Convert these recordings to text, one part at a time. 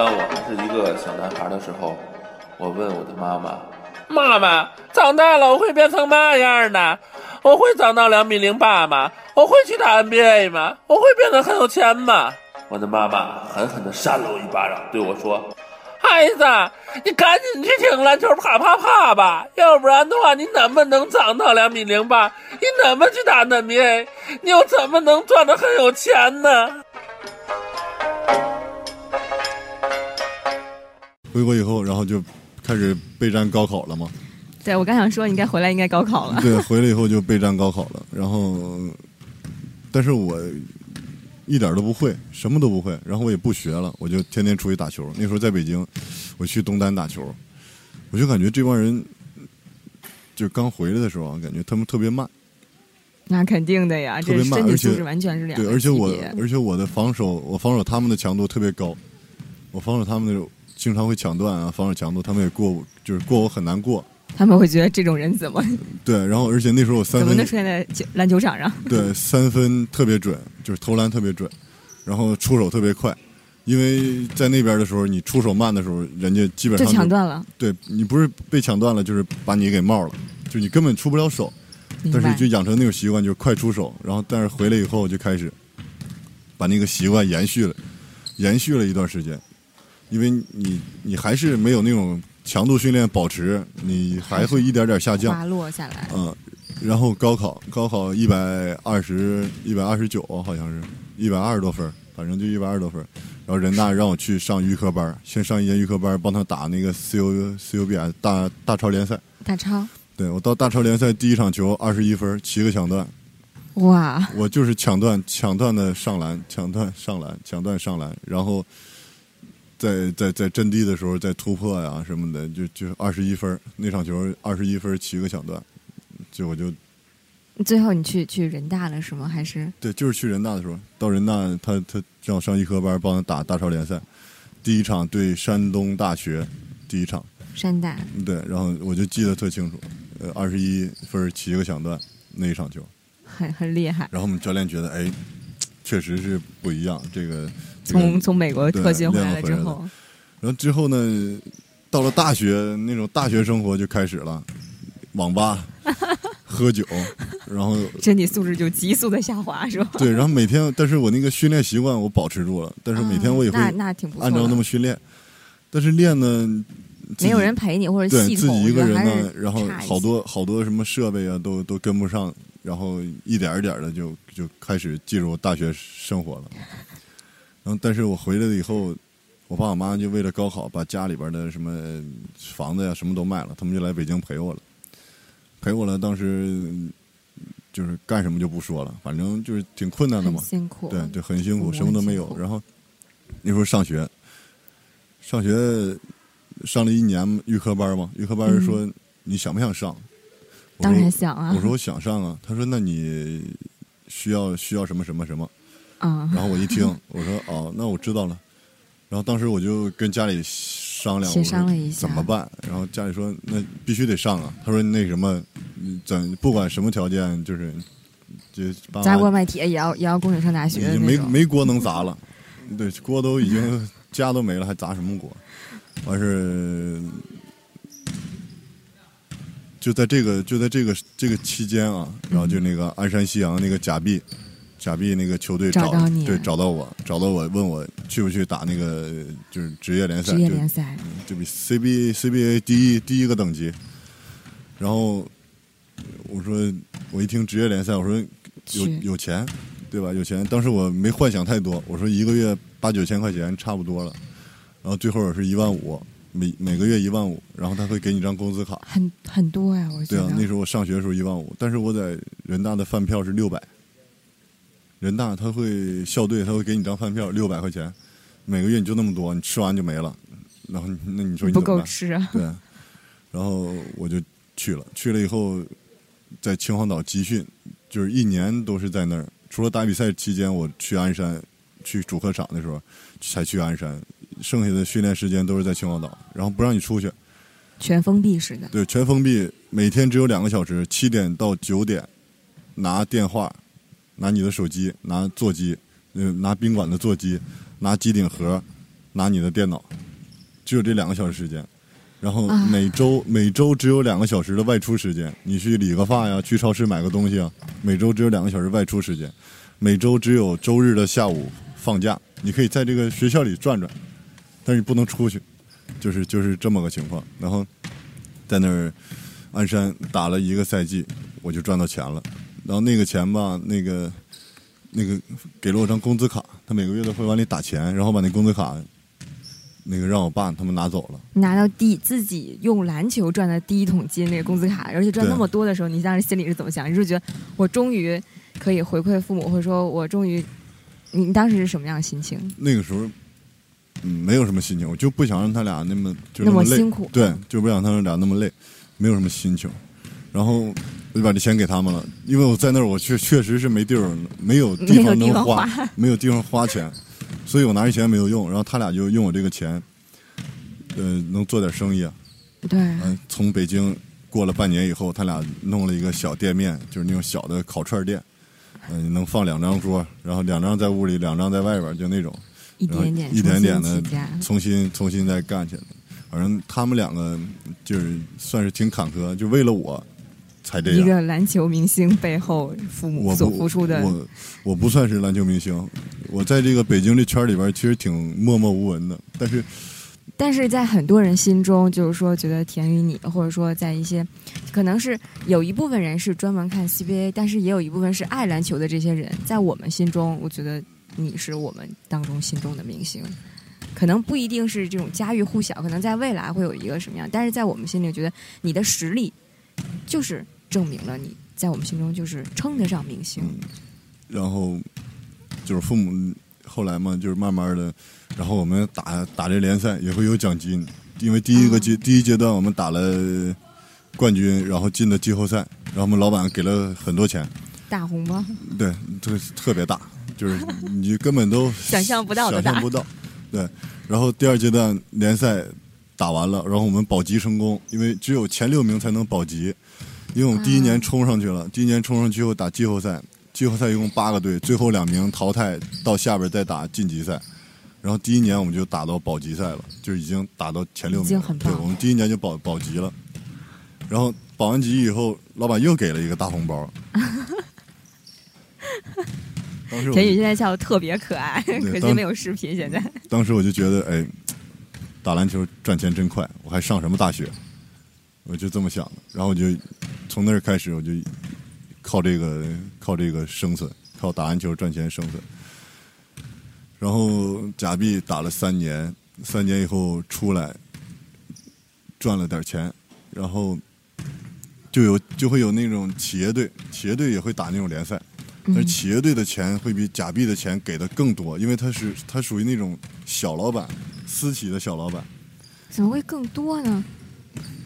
当我还是一个小男孩的时候，我问我的妈妈：“妈妈，长大了我会变成嘛样呢？我会长到两米零八吗？我会去打 NBA 吗？我会变得很有钱吗？”我的妈妈狠狠地扇了我一巴掌，对我说：“孩子，你赶紧去听篮球啪啪啪吧，要不然的话，你怎么能长到两米零八？你怎么去打 NBA？你又怎么能赚得很有钱呢？”回国以后，然后就开始备战高考了嘛。对，我刚想说，你该回来应该高考了。对，回来以后就备战高考了。然后，但是我一点都不会，什么都不会。然后我也不学了，我就天天出去打球。那时候在北京，我去东单打球，我就感觉这帮人就刚回来的时候啊，感觉他们特别慢。那肯定的呀，特别慢，而且完全是两对，而且我而且我的防守，我防守他们的强度特别高，我防守他们的。经常会抢断啊，防守强度，他们也过，就是过我很难过。他们会觉得这种人怎么？对，然后而且那时候我三分怎么能出现在篮球场上？对，三分特别准，就是投篮特别准，然后出手特别快。因为在那边的时候，你出手慢的时候，人家基本上就抢断了。对你不是被抢断了，就是把你给冒了，就你根本出不了手。但是就养成那种习惯，就是快出手。然后但是回来以后就开始把那个习惯延续了，延续了一段时间。因为你你还是没有那种强度训练保持，你还会一点点下降，滑落下来。嗯，然后高考高考一百二十一百二十九，好像是一百二十多分，反正就一百二十多分。然后人大让我去上预科班，先上一节预科班，帮他打那个 C U C U B S 大大超联赛。大超。对我到大超联赛第一场球二十一分，七个抢断。哇！我就是抢断抢断的上篮，抢断上篮，抢断上篮，然后。在在在阵地的时候，在突破呀什么的，就就二十一分那场球二十一分七个抢断，就我就最后你去去人大了是吗？还是对，就是去人大的时候，到人大他他让我上医科班，帮他打大超联赛，第一场对山东大学，第一场山大对，然后我就记得特清楚，呃，二十一分七个抢断那一场球，很很厉害。然后我们教练觉得，哎，确实是不一样，这个。从从美国特训回来之后，然后之后呢，到了大学那种大学生活就开始了，网吧 喝酒，然后 身体素质就急速的下滑，是吧？对，然后每天，但是我那个训练习惯我保持住了，但是每天我也会那挺按照那么训练，但是练呢，没有人陪你或者对自己一个人呢，然后好多好多什么设备啊都都跟不上，然后一点一点的就就开始进入大学生活了。然后，但是我回来了以后，我爸我妈就为了高考，把家里边的什么房子呀什么都卖了，他们就来北京陪我了，陪我了。当时就是干什么就不说了，反正就是挺困难的嘛，辛苦，对对，很辛苦，什么都没有。然后那时候上学，上学上了一年预科班嘛，预科班说你想不想上？当然想啊。我说我想上啊。他说那你需要需要什么什么什么？啊！然后我一听，我说：“哦，那我知道了。”然后当时我就跟家里商量，协商了一下怎么办。然后家里说：“那必须得上啊！”他说：“那什么，怎不管什么条件，就是就砸锅卖铁也要也要供你上大学。”没没锅能砸了，对，锅都已经家都没了，还砸什么锅？完事就在这个就在这个这个期间啊，然后就那个鞍山夕阳那个假币。假币那个球队找对找到我，找到我问我去不去打那个就是职业联赛，职业联赛就比 CB CBA 第一第一个等级。然后我说我一听职业联赛，我说有有钱对吧？有钱。当时我没幻想太多，我说一个月八九千块钱差不多了。然后最后是一万五，每每个月一万五，然后他会给你张工资卡，很很多呀，我对啊，那时候我上学的时候一万五，但是我在人大的饭票是六百。人大他会校队，他会给你张饭票六百块钱，每个月你就那么多，你吃完就没了。然后那你说你不够吃啊？对。然后我就去了，去了以后在秦皇岛集训，就是一年都是在那儿。除了打比赛期间我去鞍山去主客场的时候才去鞍山，剩下的训练时间都是在秦皇岛，然后不让你出去，全封闭式的。对，全封闭，每天只有两个小时，七点到九点拿电话。拿你的手机，拿座机，嗯，拿宾馆的座机，拿机顶盒，拿你的电脑，只有这两个小时时间。然后每周每周只有两个小时的外出时间，你去理个发呀，去超市买个东西啊，每周只有两个小时外出时间，每周只有周日的下午放假，你可以在这个学校里转转，但是你不能出去，就是就是这么个情况。然后在那儿鞍山打了一个赛季，我就赚到钱了。然后那个钱吧，那个那个给了我张工资卡，他每个月都会往里打钱，然后把那工资卡。那个让我爸他们拿走了，拿到第自己用篮球赚的第一桶金那个工资卡，而且赚那么多的时候，你当时心里是怎么想？你是觉得我终于可以回馈父母，或者说我终于，你当时是什么样的心情？那个时候，嗯，没有什么心情，我就不想让他俩那么就那么辛苦，对，就不想他们俩那么累，没有什么心情。然后我就把这钱给他们了，因为我在那儿，我确确实是没地儿，没有地方 能花，没有地方花钱。所以我拿这钱没有用，然后他俩就用我这个钱，呃，能做点生意啊。对。嗯，从北京过了半年以后，他俩弄了一个小店面，就是那种小的烤串店，嗯，能放两张桌，然后两张在屋里，两张在外边，就那种。一点点，一点点的重新重新再干起来。反正他们两个就是算是挺坎坷，就为了我才这样。一个篮球明星背后，父母所付出的。我我不算是篮球明星，我在这个北京这圈里边其实挺默默无闻的。但是，但是在很多人心中，就是说觉得田雨你，或者说在一些，可能是有一部分人是专门看 CBA，但是也有一部分是爱篮球的这些人，在我们心中，我觉得你是我们当中心中的明星。可能不一定是这种家喻户晓，可能在未来会有一个什么样，但是在我们心里，觉得你的实力就是。证明了你在我们心中就是称得上明星，然后就是父母后来嘛，就是慢慢的，然后我们打打这联赛也会有奖金，因为第一个阶第一阶段我们打了冠军，然后进了季后赛，然后我们老板给了很多钱，大红包，对，特特别大，就是你根本都 想象不到的想象不到，对，然后第二阶段联赛打完了，然后我们保级成功，因为只有前六名才能保级。因为我们第一年冲上去了，第一年冲上去后打季后赛，季后赛一共八个队，最后两名淘汰到下边再打晋级赛，然后第一年我们就打到保级赛了，就已经打到前六名，对，我们第一年就保保级了，然后保完级以后，老板又给了一个大红包。田宇现在笑的特别可爱，可惜没有视频。现在，当时我就觉得，哎，打篮球赚钱真快，我还上什么大学？我就这么想的，然后我就从那儿开始，我就靠这个靠这个生存，靠打篮球赚钱生存。然后假币打了三年，三年以后出来赚了点钱，然后就有就会有那种企业队，企业队也会打那种联赛，但是企业队的钱会比假币的钱给的更多，因为他是他属于那种小老板，私企的小老板。怎么会更多呢？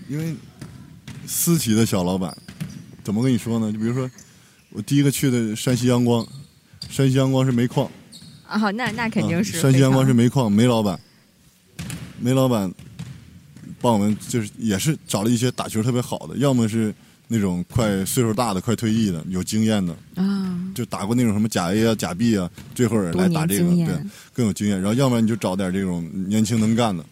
因为私企的小老板，怎么跟你说呢？就比如说，我第一个去的山西阳光，山西阳光是煤矿。啊，那那肯定是。山西阳光是煤矿，煤老板，煤老板帮我们就是也是找了一些打球特别好的，要么是那种快岁数大的、快退役的、有经验的啊，就打过那种什么甲 A 啊、甲 B 啊，最后来打这个，对，更有经验。然后要不然你就找点这种年轻能干的。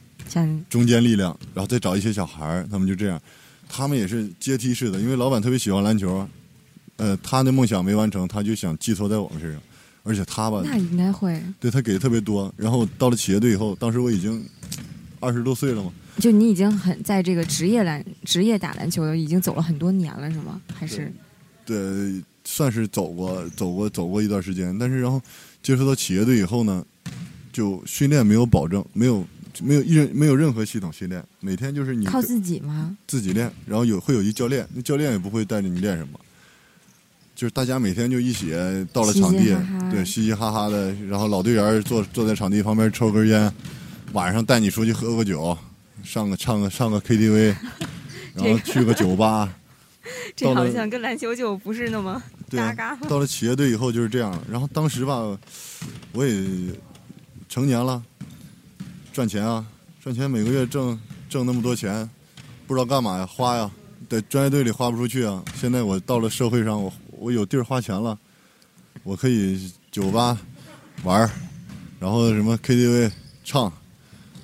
中间力量，然后再找一些小孩儿，他们就这样，他们也是阶梯式的，因为老板特别喜欢篮球，呃，他的梦想没完成，他就想寄托在我们身上，而且他吧，那应该会，对他给的特别多，然后到了企业队以后，当时我已经二十多岁了嘛，就你已经很在这个职业篮职业打篮球的已经走了很多年了，是吗？还是？对，算是走过走过走过一段时间，但是然后接触到企业队以后呢，就训练没有保证，没有。没有一人没有任何系统训练，每天就是你靠自己吗？自己练，然后有会有一教练，那教练也不会带着你练什么，就是大家每天就一起到了场地，对，嘻嘻哈哈的，然后老队员坐坐在场地旁边抽根烟，晚上带你出去喝个酒，上个唱个上个 KTV，然后去个酒吧。这好像跟篮球就不是那么搭嘎。到了企业队以后就是这样，然后当时吧，我也成年了。赚钱啊，赚钱每个月挣挣那么多钱，不知道干嘛呀，花呀，在专业队里花不出去啊。现在我到了社会上，我我有地儿花钱了，我可以酒吧玩儿，然后什么 KTV 唱，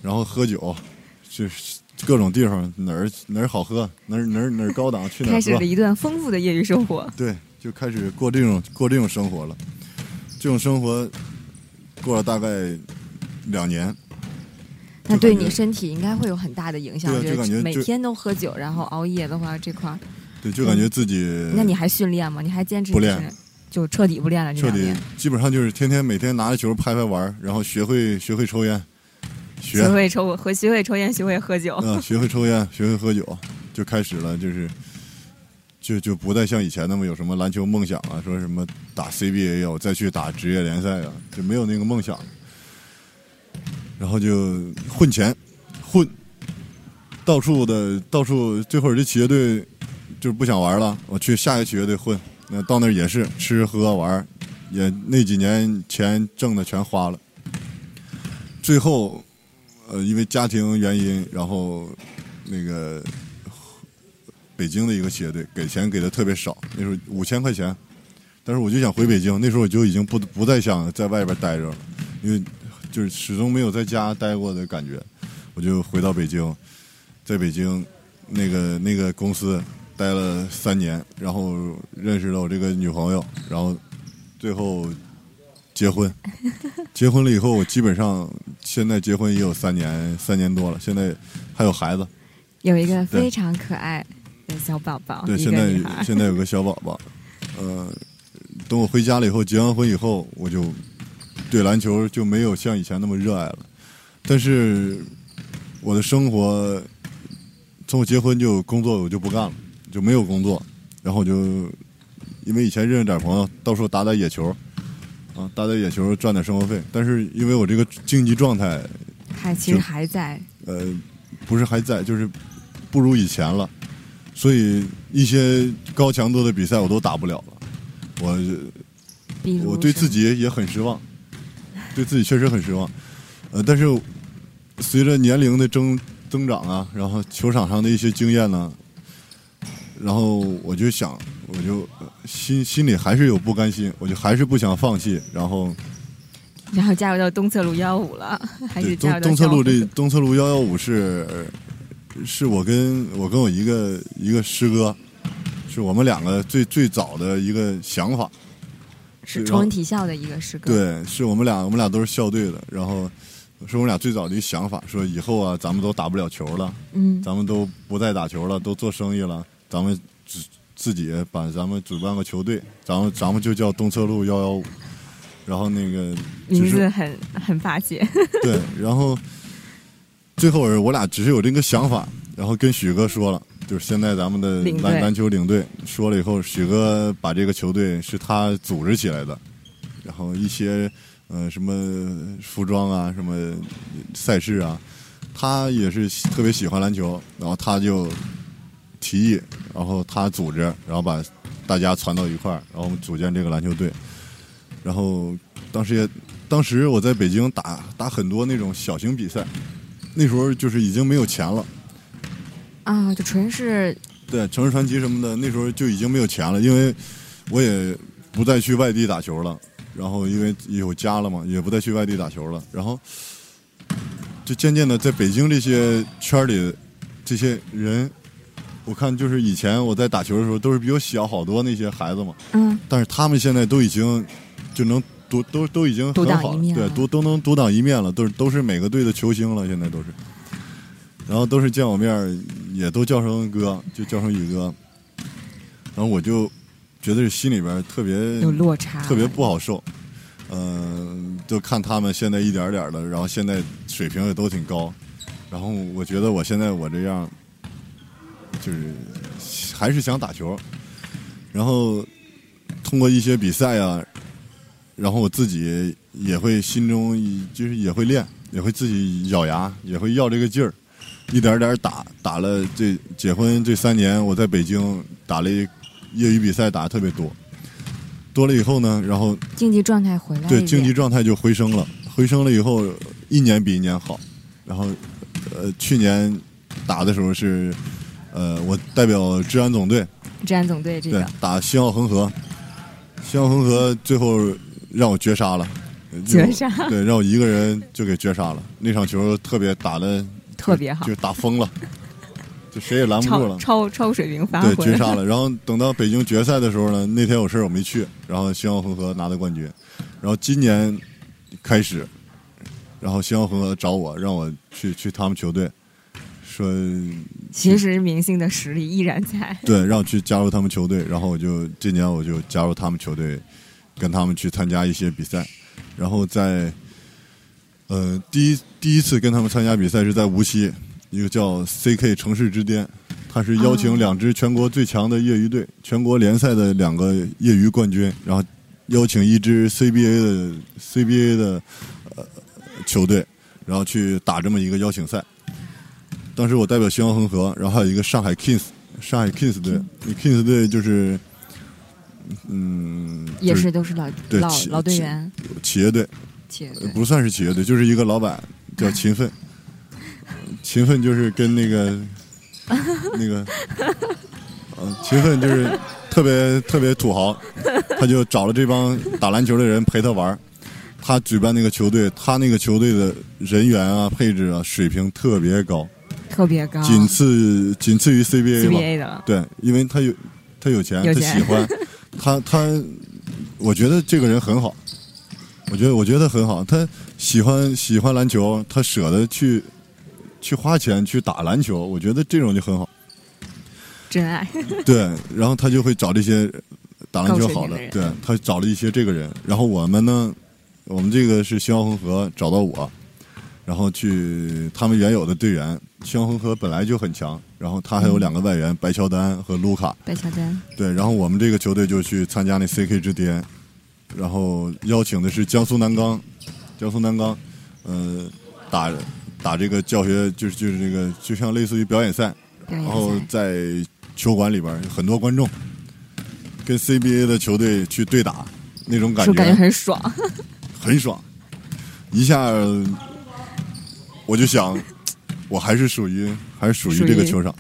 然后喝酒，就是各种地方哪儿哪儿好喝，哪儿哪儿哪儿高档去哪儿开始了一段丰富的业余生活。对，就开始过这种过这种生活了。这种生活过了大概两年，那对你身体应该会有很大的影响。就感觉每天都喝酒，然后熬夜的话，这块对，就感觉自己。那你还训练吗？你还坚持不练？就彻底不练了？彻底基本上就是天天每天拿着球拍拍玩，然后学会学会抽烟，学会抽和学会抽烟，学会喝酒。嗯，学会抽烟，学会喝酒，就开始了，就是。就就不再像以前那么有什么篮球梦想啊，说什么打 CBA 啊，再去打职业联赛啊，就没有那个梦想。然后就混钱，混，到处的到处，最后这企业队就是不想玩了，我去下一个企业队混。那到那也是吃喝玩，也那几年钱挣的全花了。最后，呃，因为家庭原因，然后那个。北京的一个企业队给钱给的特别少，那时候五千块钱，但是我就想回北京，那时候我就已经不不再想在外边待着了，因为就是始终没有在家待过的感觉，我就回到北京，在北京那个那个公司待了三年，然后认识了我这个女朋友，然后最后结婚，结婚了以后，我基本上现在结婚也有三年三年多了，现在还有孩子，有一个非常可爱的。小宝宝，对，现在现在有个小宝宝，呃，等我回家了以后，结完婚以后，我就对篮球就没有像以前那么热爱了。但是我的生活从我结婚就工作我就不干了，就没有工作，然后我就因为以前认识点朋友，到时候打打野球，啊，打打野球赚点生活费。但是因为我这个竞技状态还其实还在，呃，不是还在，就是不如以前了。所以一些高强度的比赛我都打不了了，我我对自己也很失望，对自己确实很失望。呃，但是随着年龄的增增长啊，然后球场上的一些经验呢，然后我就想，我就心心里还是有不甘心，我就还是不想放弃，然后然后加入到东侧路幺幺五了，还是东东侧路这东侧路幺幺五是。是我跟我跟我一个一个师哥，是我们两个最最早的一个想法，是崇文体校的一个师哥。对，是我们俩，我们俩都是校队的。然后是我们俩最早的一个想法，说以后啊，咱们都打不了球了，嗯，咱们都不再打球了，都做生意了，咱们自自己把咱们主办个球队，咱们咱们就叫东侧路幺幺五。然后那个名字很很霸气。对，然后。最后，我俩只是有这个想法，然后跟许哥说了，就是现在咱们的篮篮球领队说了以后，许哥把这个球队是他组织起来的，然后一些呃什么服装啊，什么赛事啊，他也是特别喜欢篮球，然后他就提议，然后他组织，然后把大家攒到一块儿，然后我们组建这个篮球队，然后当时也当时我在北京打打很多那种小型比赛。那时候就是已经没有钱了，啊，就纯是对城市传奇什么的，那时候就已经没有钱了，因为我也不再去外地打球了，然后因为有家了嘛，也不再去外地打球了，然后就渐渐的在北京这些圈里这些人，我看就是以前我在打球的时候都是比我小好多那些孩子嘛，嗯，但是他们现在都已经就能。独都都已经很好，对，都都能独当一面了，都是都是每个队的球星了，现在都是，然后都是见我面也都叫声哥，就叫声宇哥，然后我就觉得心里边特别有落差，特别不好受，嗯，就看他们现在一点点的，然后现在水平也都挺高，然后我觉得我现在我这样，就是还是想打球，然后通过一些比赛啊。然后我自己也会心中就是也会练，也会自己咬牙，也会要这个劲儿，一点点打。打了这结婚这三年，我在北京打了业余比赛，打的特别多。多了以后呢，然后竞技状态回来，对竞技状态就回升了。回升了以后，一年比一年好。然后呃，去年打的时候是呃，我代表治安总队，治安总队这个打新奥恒河，新奥恒河最后。让我绝杀了，绝杀，对，让我一个人就给绝杀了。那场球特别打的特别好，就打疯了，就谁也拦不住了，超超水平发挥，对，绝杀 了。然后等到北京决赛的时候呢，那天有事我没去，然后星耀恒河拿的冠军。然后今年开始，然后星耀恒河找我，让我去去他们球队，说其实明星的实力依然在，对，让我去加入他们球队。然后我就今年我就加入他们球队，跟他们去参加一些比赛。然后在，呃，第一第一次跟他们参加比赛是在无锡，一个叫 CK 城市之巅，他是邀请两支全国最强的业余队，全国联赛的两个业余冠军，然后邀请一支 CBA 的 CBA 的呃球队，然后去打这么一个邀请赛。当时我代表新阳恒河，然后还有一个上海 Kings，上海 Kings 队，Kings 队就是。嗯，也是都是老老老队员，企业队，企业队。不算是企业队，就是一个老板叫 勤奋，勤奋就是跟那个那个，嗯，勤奋就是特别特别土豪，他就找了这帮打篮球的人陪他玩他举办那个球队，他那个球队的人员啊、配置啊水平特别高，特别高，仅次仅次于 CBA 的，对，因为他有他有钱，他喜欢。他他，我觉得这个人很好，我觉得我觉得很好。他喜欢喜欢篮球，他舍得去去花钱去打篮球，我觉得这种就很好。真爱。对，然后他就会找这些打篮球好的，对他找了一些这个人。然后我们呢，我们这个是星耀恒河找到我，然后去他们原有的队员。星恒河本来就很强，然后他还有两个外援白乔丹和卢卡。白乔丹。对，然后我们这个球队就去参加那 CK 之巅，然后邀请的是江苏南钢，江苏南钢，呃，打打这个教学，就是就是这个，就像类似于表演赛，然后在球馆里边很多观众，跟 CBA 的球队去对打，那种感觉，感觉很爽，很爽，一下我就想。我还是属于还是属于这个球场，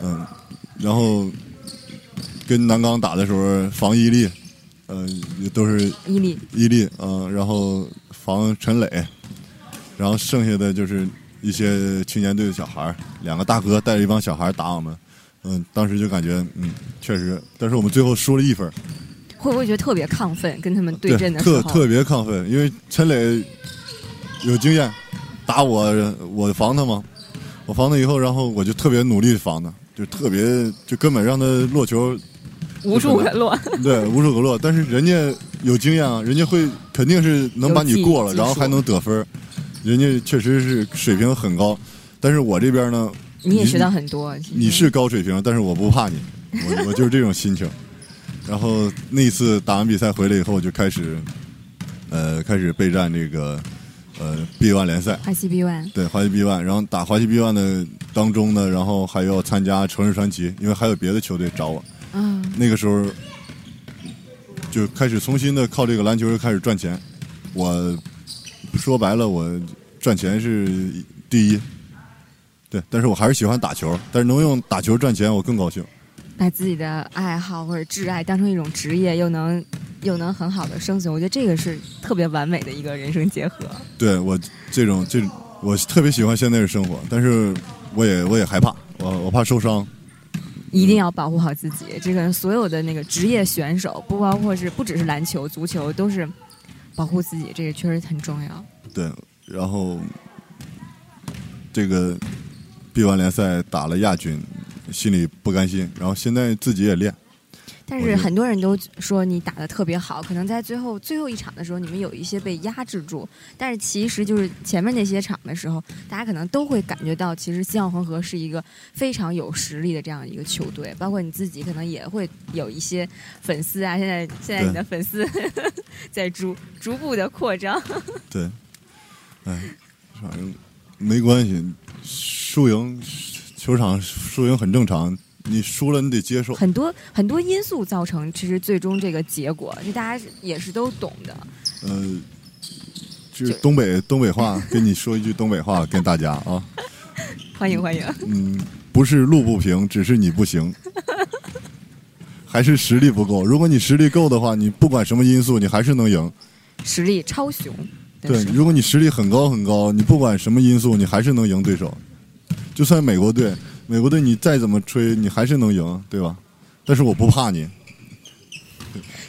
嗯，然后跟南钢打的时候防伊利，嗯，都是伊利伊利，嗯，然后防陈磊，然后剩下的就是一些青年队的小孩两个大哥带着一帮小孩打我们，嗯，当时就感觉嗯，确实，但是我们最后输了一分，会不会觉得特别亢奋？跟他们对阵的时候，特特别亢奋，因为陈磊有经验。打我，我防他吗？我防他以后，然后我就特别努力防他，就特别就根本让他落球无处可落。对，无处可落。但是人家有经验啊，人家会肯定是能把你过了，然后还能得分。人家确实是水平很高。但是我这边呢，你也学到很多。你是高水平，但是我不怕你，我 我就是这种心情。然后那次打完比赛回来以后，就开始呃开始备战这个。呃，B One 联赛，华西 B One，对，华西 B One，然后打华西 B One 的当中呢，然后还要参加城市传奇，因为还有别的球队找我。嗯，那个时候就开始重新的靠这个篮球开始赚钱。我说白了，我赚钱是第一，对，但是我还是喜欢打球，但是能用打球赚钱，我更高兴。把自己的爱好或者挚爱当成一种职业，又能。又能很好的生存，我觉得这个是特别完美的一个人生结合。对我这种这我特别喜欢现在的生活，但是我也我也害怕，我我怕受伤。一定要保护好自己。这个所有的那个职业选手，不包括是不只是篮球、足球，都是保护自己，这个确实很重要。对，然后这个 B 完联赛打了亚军，心里不甘心，然后现在自己也练。但是很多人都说你打的特别好，可能在最后最后一场的时候，你们有一些被压制住。但是其实就是前面那些场的时候，大家可能都会感觉到，其实西澳恒河是一个非常有实力的这样一个球队。包括你自己可能也会有一些粉丝啊，现在现在你的粉丝 在逐逐步的扩张。对，哎，反正没关系，输赢球场输赢很正常。你输了，你得接受。很多很多因素造成，其实最终这个结果，这大家也是都懂的。呃，就是东北东北话，跟你说一句东北话，跟大家啊，欢迎欢迎。嗯，不是路不平，只是你不行，还是实力不够。如果你实力够的话，你不管什么因素，你还是能赢。实力超雄。对，如果你实力很高很高，你不管什么因素，你还是能赢对手。就算美国队，美国队你再怎么吹，你还是能赢，对吧？但是我不怕你。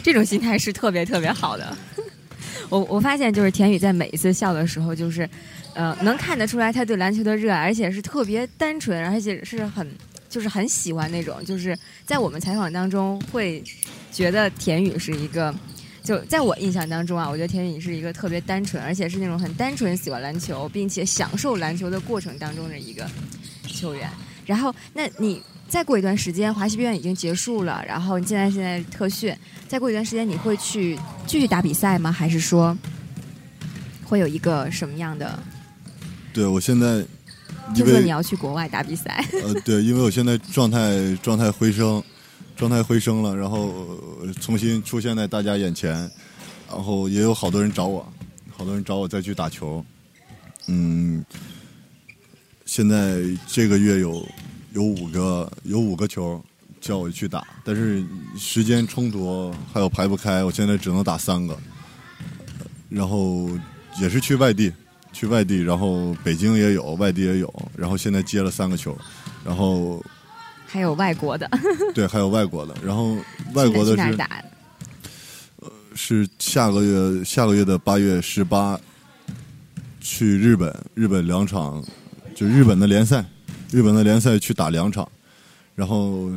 这种心态是特别特别好的。我我发现，就是田宇在每一次笑的时候，就是呃，能看得出来他对篮球的热爱，而且是特别单纯，而且是很就是很喜欢那种。就是在我们采访当中，会觉得田宇是一个。就在我印象当中啊，我觉得田宇是一个特别单纯，而且是那种很单纯喜欢篮球，并且享受篮球的过程当中的一个球员。然后，那你再过一段时间，华西边已经结束了，然后你现在现在特训，再过一段时间，你会去继续打比赛吗？还是说会有一个什么样的？对我现在，听说你要去国外打比赛。呃，对，因为我现在状态状态回升。状态回升了，然后重新出现在大家眼前，然后也有好多人找我，好多人找我再去打球。嗯，现在这个月有有五个有五个球叫我去打，但是时间冲突还有排不开，我现在只能打三个。然后也是去外地，去外地，然后北京也有，外地也有，然后现在接了三个球，然后。还有外国的，对，还有外国的。然后外国的是，呃，是下个月下个月的八月十八，去日本，日本两场，就日本的联赛，日本的联赛去打两场，然后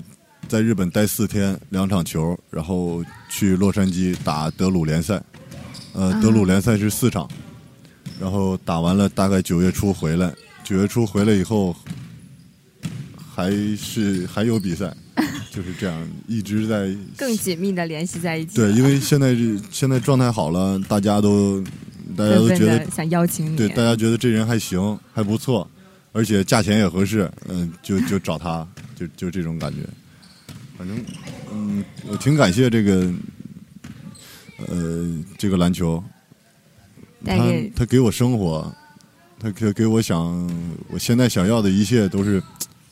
在日本待四天，两场球，然后去洛杉矶打德鲁联赛，呃，德鲁联赛是四场，然后打完了，大概九月初回来，九月初回来以后。还是还有比赛，就是这样一直在更紧密的联系在一起。对，因为现在是现在状态好了，大家都大家都觉得想邀请你，对，大家觉得这人还行，还不错，而且价钱也合适，嗯，就就找他，就就这种感觉。反正嗯，我挺感谢这个呃这个篮球，他他给我生活，他给给我想我现在想要的一切都是。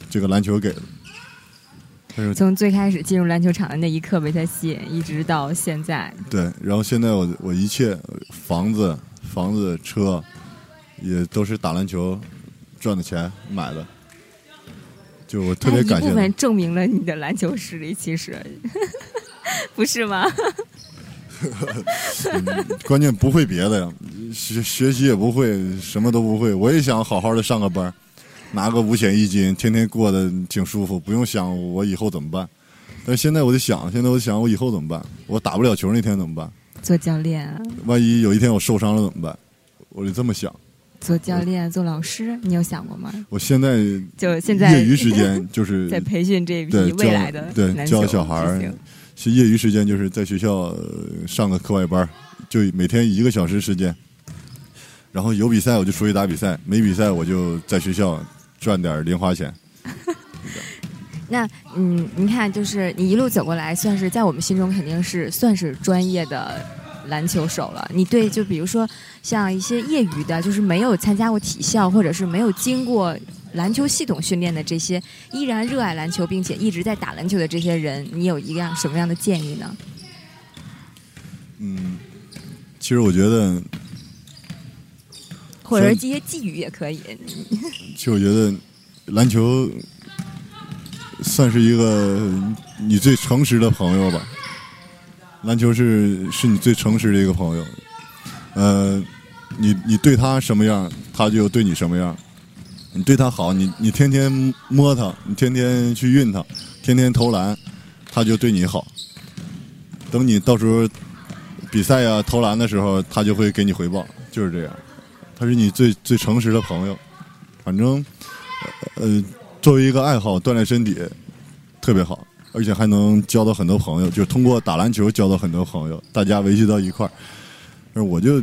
这个篮球给的，从最开始进入篮球场的那一刻被他吸引，一直到现在。对，然后现在我我一切房子、房子、车，也都是打篮球赚的钱买的。就我特别感谢。部分证明了你的篮球实力，其实 不是吗？关键不会别的呀，学学习也不会，什么都不会。我也想好好的上个班。拿个五险一金，天天过得挺舒服，不用想我以后怎么办。但是现在我就想，现在我想我以后怎么办？我打不了球那天怎么办？做教练啊！万一有一天我受伤了怎么办？我就这么想。做教练、做老师，你有想过吗？我现在就现在业余时间 就是在培训这批未来的对教小孩儿。是业余时间就是在学校上个课外班，就每天一个小时时间。然后有比赛我就出去打比赛，没比赛我就在学校。赚点零花钱。那嗯，你看，就是你一路走过来，算是在我们心中肯定是算是专业的篮球手了。你对，就比如说像一些业余的，就是没有参加过体校，或者是没有经过篮球系统训练的这些，依然热爱篮球并且一直在打篮球的这些人，你有一样什么样的建议呢？嗯，其实我觉得。或者是这些寄语也可以。其实我觉得，篮球算是一个你最诚实的朋友吧。篮球是是你最诚实的一个朋友。呃，你你对他什么样，他就对你什么样。你对他好，你你天天摸他，你天天去运他，天天投篮，他就对你好。等你到时候比赛呀投篮的时候，他就会给你回报，就是这样。他是你最最诚实的朋友，反正，呃，作为一个爱好锻炼身体，特别好，而且还能交到很多朋友，就通过打篮球交到很多朋友，大家维系到一块儿。我就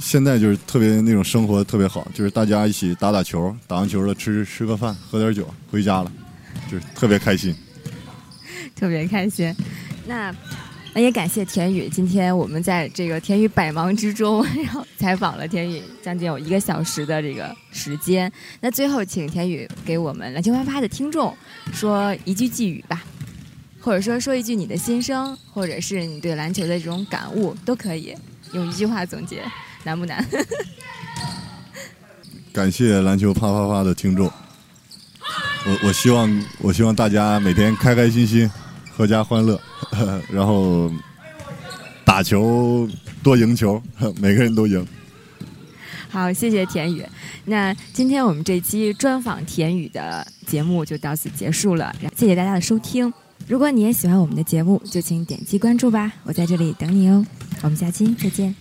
现在就是特别那种生活特别好，就是大家一起打打球，打完球了吃吃个饭，喝点酒，回家了，就是特别开心，特别开心。那。那也感谢田宇，今天我们在这个田宇百忙之中，然后采访了田宇将近有一个小时的这个时间。那最后，请田宇给我们篮球啪啪的听众说一句寄语吧，或者说说一句你的心声，或者是你对篮球的这种感悟都可以。用一句话总结，难不难？感谢篮球啪啪啪的听众，我我希望我希望大家每天开开心心，阖家欢乐，然后打球多赢球，每个人都赢。好，谢谢田宇。那今天我们这期专访田宇的节目就到此结束了，谢谢大家的收听。如果你也喜欢我们的节目，就请点击关注吧，我在这里等你哦。我们下期再见。